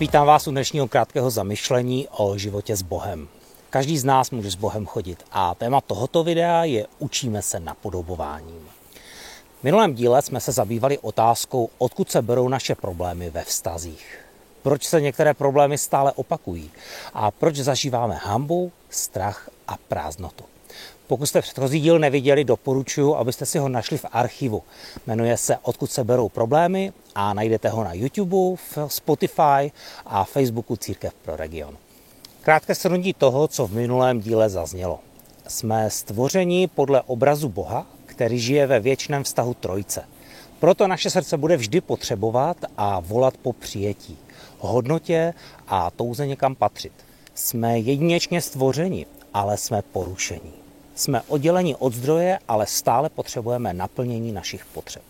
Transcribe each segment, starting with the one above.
Vítám vás u dnešního krátkého zamyšlení o životě s Bohem. Každý z nás může s Bohem chodit a téma tohoto videa je Učíme se napodobováním. V minulém díle jsme se zabývali otázkou, odkud se berou naše problémy ve vztazích. Proč se některé problémy stále opakují a proč zažíváme hambu, strach a prázdnotu. Pokud jste předchozí díl neviděli, doporučuji, abyste si ho našli v archivu. Jmenuje se Odkud se berou problémy a najdete ho na YouTube, Spotify a Facebooku Církev pro region. Krátké shrnutí toho, co v minulém díle zaznělo. Jsme stvořeni podle obrazu Boha, který žije ve věčném vztahu Trojce. Proto naše srdce bude vždy potřebovat a volat po přijetí, hodnotě a touze někam patřit. Jsme jedinečně stvořeni, ale jsme porušení. Jsme odděleni od zdroje, ale stále potřebujeme naplnění našich potřeb.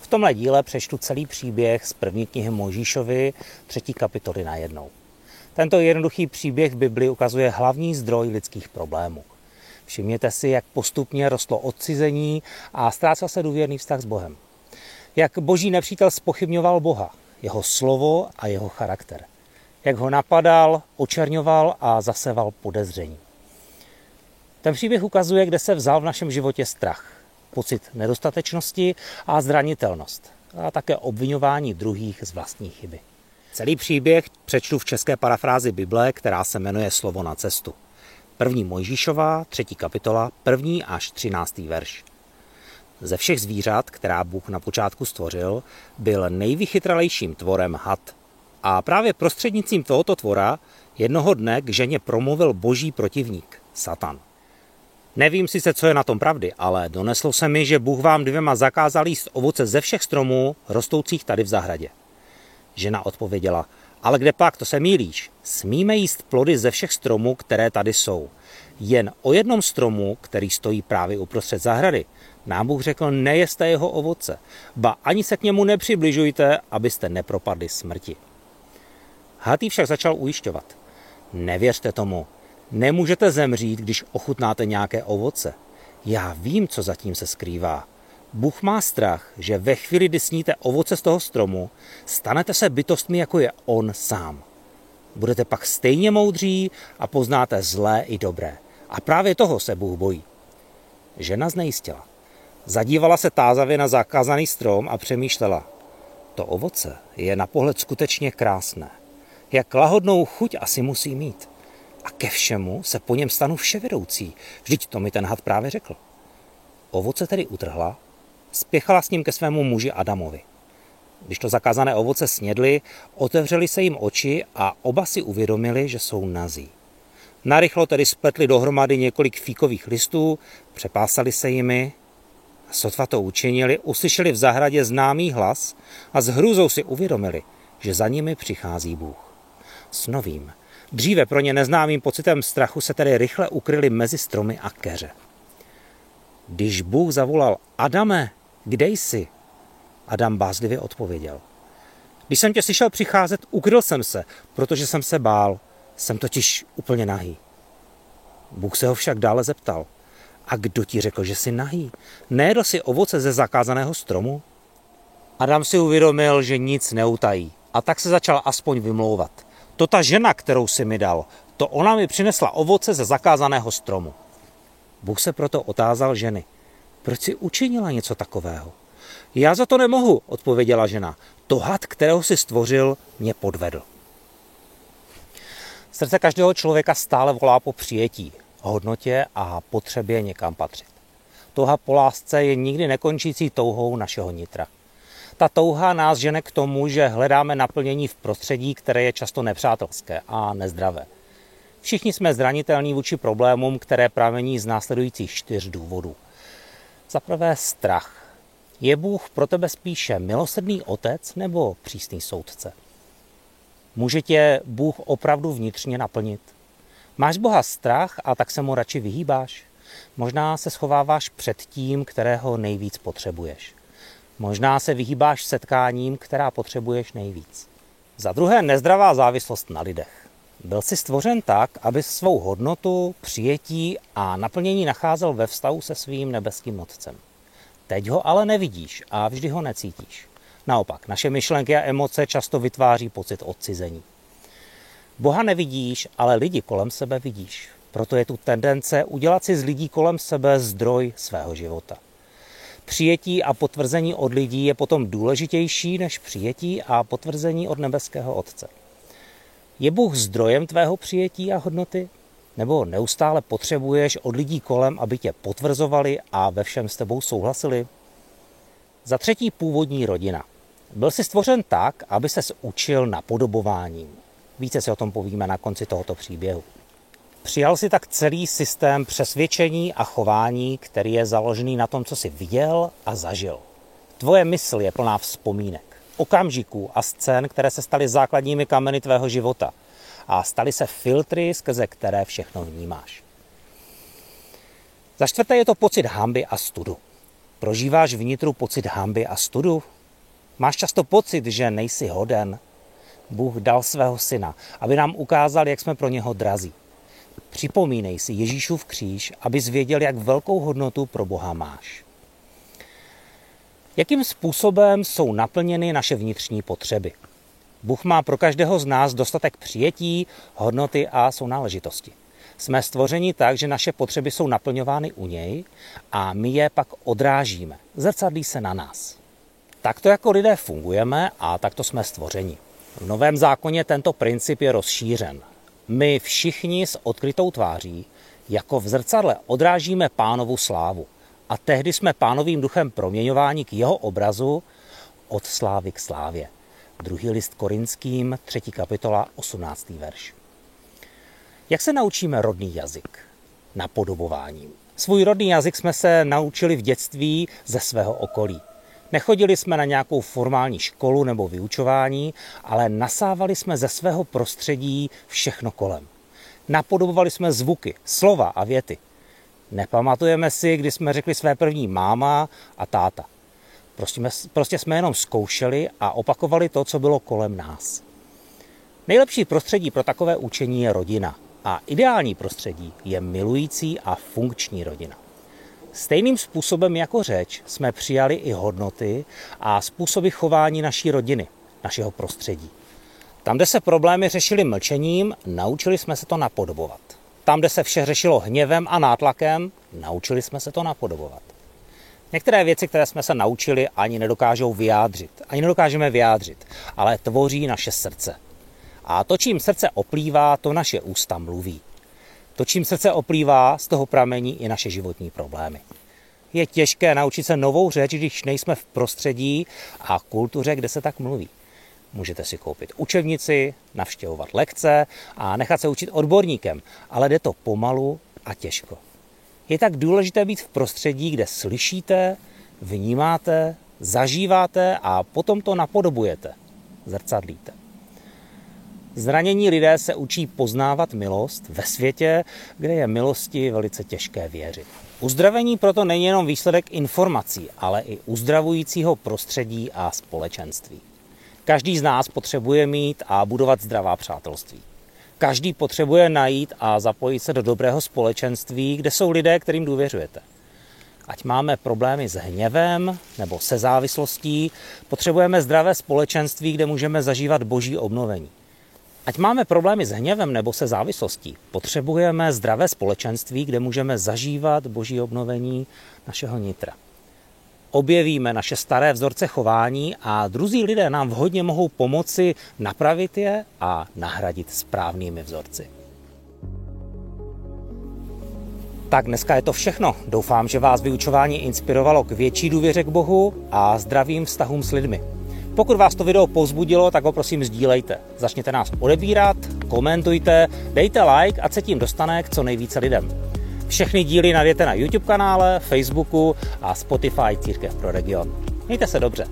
V tomhle díle přečtu celý příběh z první knihy Mojžíšovi, třetí kapitoly na jednou. Tento jednoduchý příběh v Biblii ukazuje hlavní zdroj lidských problémů. Všimněte si, jak postupně rostlo odcizení a ztrácel se důvěrný vztah s Bohem. Jak boží nepřítel spochybňoval Boha, jeho slovo a jeho charakter. Jak ho napadal, očerňoval a zaseval podezření. Ten příběh ukazuje, kde se vzal v našem životě strach, pocit nedostatečnosti a zranitelnost a také obvinování druhých z vlastní chyby. Celý příběh přečtu v české parafrázi Bible, která se jmenuje Slovo na cestu. První Mojžíšová, třetí kapitola, první až třináctý verš. Ze všech zvířat, která Bůh na počátku stvořil, byl nejvychytralejším tvorem had. A právě prostřednicím tohoto tvora jednoho dne k ženě promluvil boží protivník, Satan. Nevím sice, co je na tom pravdy, ale doneslo se mi, že Bůh vám dvěma zakázal jíst ovoce ze všech stromů, rostoucích tady v zahradě. Žena odpověděla, ale kde pak, to se mílíš. Smíme jíst plody ze všech stromů, které tady jsou. Jen o jednom stromu, který stojí právě uprostřed zahrady, nám Bůh řekl, nejeste jeho ovoce, ba ani se k němu nepřibližujte, abyste nepropadli smrti. Hatý však začal ujišťovat. Nevěřte tomu, Nemůžete zemřít, když ochutnáte nějaké ovoce. Já vím, co zatím se skrývá. Bůh má strach, že ve chvíli, kdy sníte ovoce z toho stromu, stanete se bytostmi, jako je On sám. Budete pak stejně moudří a poznáte zlé i dobré. A právě toho se Bůh bojí. Žena znejistila. Zadívala se tázavě na zakázaný strom a přemýšlela. To ovoce je na pohled skutečně krásné. Jak lahodnou chuť asi musí mít a ke všemu se po něm stanu vševedoucí. Vždyť to mi ten had právě řekl. Ovoce tedy utrhla, spěchala s ním ke svému muži Adamovi. Když to zakázané ovoce snědli, otevřeli se jim oči a oba si uvědomili, že jsou nazí. Narychlo tedy spletli dohromady několik fíkových listů, přepásali se jimi a sotva to učinili, uslyšeli v zahradě známý hlas a s hrůzou si uvědomili, že za nimi přichází Bůh. S novým, Dříve pro ně neznámým pocitem strachu se tedy rychle ukryli mezi stromy a keře. Když Bůh zavolal Adame, kde jsi? Adam bázlivě odpověděl. Když jsem tě slyšel přicházet, ukryl jsem se, protože jsem se bál. Jsem totiž úplně nahý. Bůh se ho však dále zeptal. A kdo ti řekl, že jsi nahý? Nejedl si ovoce ze zakázaného stromu? Adam si uvědomil, že nic neutají a tak se začal aspoň vymlouvat. To ta žena, kterou si mi dal, to ona mi přinesla ovoce ze zakázaného stromu. Bůh se proto otázal ženy. Proč si učinila něco takového? Já za to nemohu, odpověděla žena. To had, kterého si stvořil, mě podvedl. Srdce každého člověka stále volá po přijetí, hodnotě a potřebě někam patřit. Touha po lásce je nikdy nekončící touhou našeho nitra. Ta touha nás žene k tomu, že hledáme naplnění v prostředí, které je často nepřátelské a nezdravé. Všichni jsme zranitelní vůči problémům, které pramení z následujících čtyř důvodů. Za prvé strach. Je Bůh pro tebe spíše milosrdný otec nebo přísný soudce? Může tě Bůh opravdu vnitřně naplnit? Máš Boha strach a tak se mu radši vyhýbáš? Možná se schováváš před tím, kterého nejvíc potřebuješ. Možná se vyhýbáš setkáním, která potřebuješ nejvíc. Za druhé, nezdravá závislost na lidech. Byl si stvořen tak, aby svou hodnotu, přijetí a naplnění nacházel ve vztahu se svým nebeským otcem. Teď ho ale nevidíš a vždy ho necítíš. Naopak, naše myšlenky a emoce často vytváří pocit odcizení. Boha nevidíš, ale lidi kolem sebe vidíš. Proto je tu tendence udělat si z lidí kolem sebe zdroj svého života. Přijetí a potvrzení od lidí je potom důležitější než přijetí a potvrzení od nebeského Otce. Je Bůh zdrojem tvého přijetí a hodnoty? Nebo neustále potřebuješ od lidí kolem, aby tě potvrzovali a ve všem s tebou souhlasili? Za třetí původní rodina. Byl si stvořen tak, aby se učil napodobováním. Více si o tom povíme na konci tohoto příběhu. Přijal si tak celý systém přesvědčení a chování, který je založený na tom, co si viděl a zažil. Tvoje mysl je plná vzpomínek, okamžiků a scén, které se staly základními kameny tvého života a staly se filtry, skrze které všechno vnímáš. Za čtvrté je to pocit hamby a studu. Prožíváš vnitru pocit hamby a studu? Máš často pocit, že nejsi hoden? Bůh dal svého syna, aby nám ukázal, jak jsme pro něho drazí. Připomínej si Ježíšův kříž, abys věděl, jak velkou hodnotu pro Boha máš. Jakým způsobem jsou naplněny naše vnitřní potřeby? Bůh má pro každého z nás dostatek přijetí, hodnoty a sounáležitosti. Jsme stvořeni tak, že naše potřeby jsou naplňovány u něj a my je pak odrážíme. Zrcadlí se na nás. Takto jako lidé fungujeme a takto jsme stvořeni. V Novém zákoně tento princip je rozšířen. My všichni s odkrytou tváří, jako v zrcadle, odrážíme pánovu slávu. A tehdy jsme pánovým duchem proměňováni k jeho obrazu od slávy k slávě. Druhý list korinským, třetí kapitola, 18. verš. Jak se naučíme rodný jazyk? Napodobováním. Svůj rodný jazyk jsme se naučili v dětství ze svého okolí. Nechodili jsme na nějakou formální školu nebo vyučování, ale nasávali jsme ze svého prostředí všechno kolem. Napodobovali jsme zvuky, slova a věty. Nepamatujeme si, kdy jsme řekli své první máma a táta. Prostě, prostě jsme jenom zkoušeli a opakovali to, co bylo kolem nás. Nejlepší prostředí pro takové učení je rodina a ideální prostředí je milující a funkční rodina. Stejným způsobem jako řeč jsme přijali i hodnoty a způsoby chování naší rodiny, našeho prostředí. Tam, kde se problémy řešily mlčením, naučili jsme se to napodobovat. Tam, kde se vše řešilo hněvem a nátlakem, naučili jsme se to napodobovat. Některé věci, které jsme se naučili, ani nedokážou vyjádřit. Ani nedokážeme vyjádřit, ale tvoří naše srdce. A to, čím srdce oplývá, to naše ústa mluví. To, čím srdce oplývá, z toho pramení i naše životní problémy. Je těžké naučit se novou řeč, když nejsme v prostředí a kultuře, kde se tak mluví. Můžete si koupit učebnici, navštěvovat lekce a nechat se učit odborníkem, ale jde to pomalu a těžko. Je tak důležité být v prostředí, kde slyšíte, vnímáte, zažíváte a potom to napodobujete, zrcadlíte. Zranění lidé se učí poznávat milost ve světě, kde je milosti velice těžké věřit. Uzdravení proto není jenom výsledek informací, ale i uzdravujícího prostředí a společenství. Každý z nás potřebuje mít a budovat zdravá přátelství. Každý potřebuje najít a zapojit se do dobrého společenství, kde jsou lidé, kterým důvěřujete. Ať máme problémy s hněvem nebo se závislostí, potřebujeme zdravé společenství, kde můžeme zažívat boží obnovení. Ať máme problémy s hněvem nebo se závislostí, potřebujeme zdravé společenství, kde můžeme zažívat boží obnovení našeho nitra. Objevíme naše staré vzorce chování a druzí lidé nám vhodně mohou pomoci napravit je a nahradit správnými vzorci. Tak dneska je to všechno. Doufám, že vás vyučování inspirovalo k větší důvěře k Bohu a zdravým vztahům s lidmi. Pokud vás to video povzbudilo, tak ho prosím sdílejte. Začněte nás odebírat, komentujte, dejte like a se tím dostane k co nejvíce lidem. Všechny díly najdete na YouTube kanále, Facebooku a Spotify Církev pro region. Mějte se dobře.